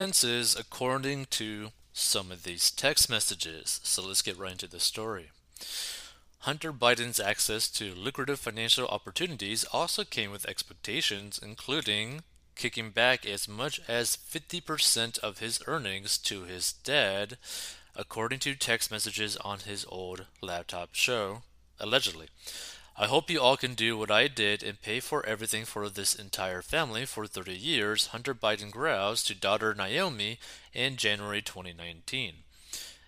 expenses according to some of these text messages. So let's get right into the story. Hunter Biden's access to lucrative financial opportunities also came with expectations, including kicking back as much as 50% of his earnings to his dad, according to text messages on his old laptop show, allegedly. I hope you all can do what I did and pay for everything for this entire family for 30 years, Hunter Biden growls to daughter Naomi in January 2019.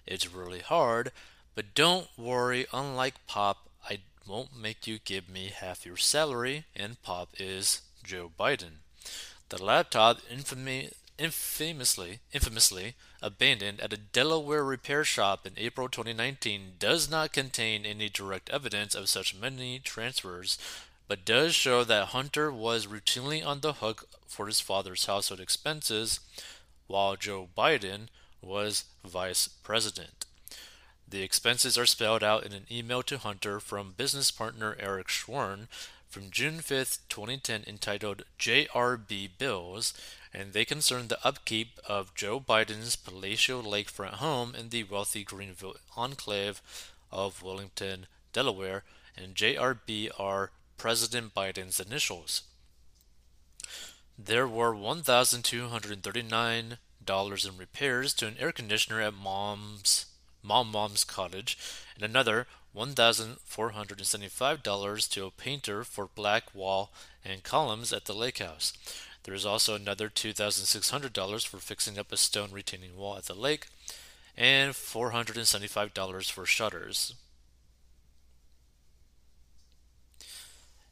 It's really hard, but don't worry, unlike Pop, I won't make you give me half your salary, and Pop is Joe Biden. The laptop infamy, infamously, infamously abandoned at a Delaware repair shop in April 2019 does not contain any direct evidence of such money transfers, but does show that Hunter was routinely on the hook for his father's household expenses while Joe Biden was vice president. The expenses are spelled out in an email to Hunter from business partner Eric Schwerin from June 5, 2010, entitled JRB Bills, and they concern the upkeep of Joe Biden's palatial lakefront home in the wealthy Greenville enclave of Wilmington, Delaware, and JRB are President Biden's initials. There were $1,239 in repairs to an air conditioner at Mom's Mom Mom's cottage and another $1,475 to a painter for black wall and columns at the lake house. There is also another $2,600 for fixing up a stone retaining wall at the lake and $475 for shutters.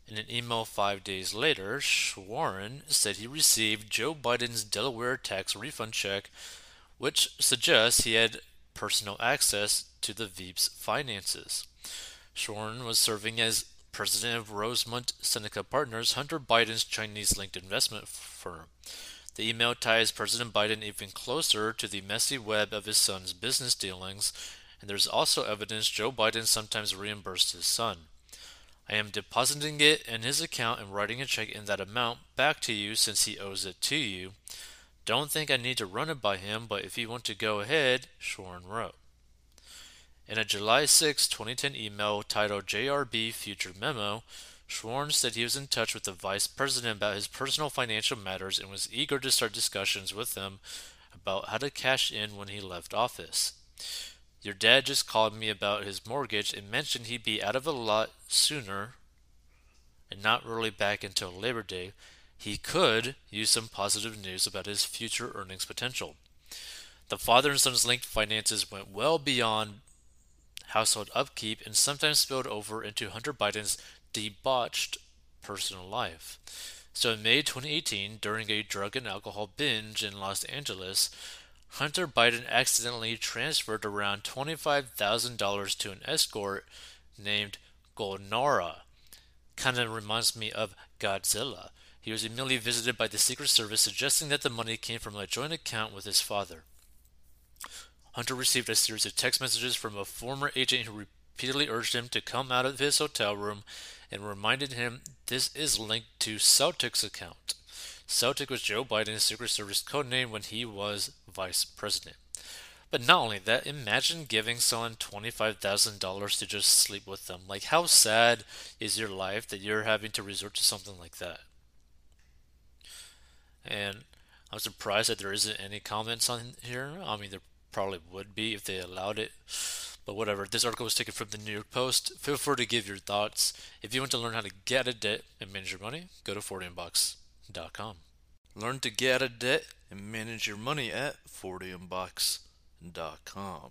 In an email five days later, Schwerin said he received Joe Biden's Delaware tax refund check, which suggests he had personal access to the Veep's finances. Schwerin was serving as president of Rosemont Seneca Partners, Hunter Biden's Chinese linked investment firm. The email ties President Biden even closer to the messy web of his son's business dealings, and there's also evidence Joe Biden sometimes reimbursed his son. I am depositing it in his account and writing a check in that amount back to you since he owes it to you. Don't think I need to run it by him, but if you want to go ahead, Schwerin wrote. In a July 6, 2010 email titled JRB Future Memo, Schwerin said he was in touch with the vice president about his personal financial matters and was eager to start discussions with him about how to cash in when he left office. Your dad just called me about his mortgage and mentioned he'd be out of a lot sooner and not really back until Labor Day. He could use some positive news about his future earnings potential. The father and son's linked finances went well beyond household upkeep, and sometimes spilled over into Hunter Biden's debauched personal life. So in May 2018, during a drug and alcohol binge in Los Angeles, Hunter Biden accidentally transferred around $25,000 to an escort named Golnara. Kind of reminds me of Godzilla. He was immediately visited by the Secret Service, suggesting that the money came from a joint account with his father. Hunter received a series of text messages from a former agent who repeatedly urged him to come out of his hotel room and reminded him this is linked to Celtic's account. Celtic was Joe Biden's Secret Service code name when he was vice president. But not only that, imagine giving someone $25,000 to just sleep with them. Like, how sad is your life that you're having to resort to something like that? And I'm surprised that there isn't any comments on here. I mean, there probably would be if they allowed it. But whatever, this article was taken from the New York Post. Feel free to give your thoughts. If you want to learn how to get a debt and manage your money, go to 40inbox.com. Learn to get a debt and manage your money at 40inbox.com.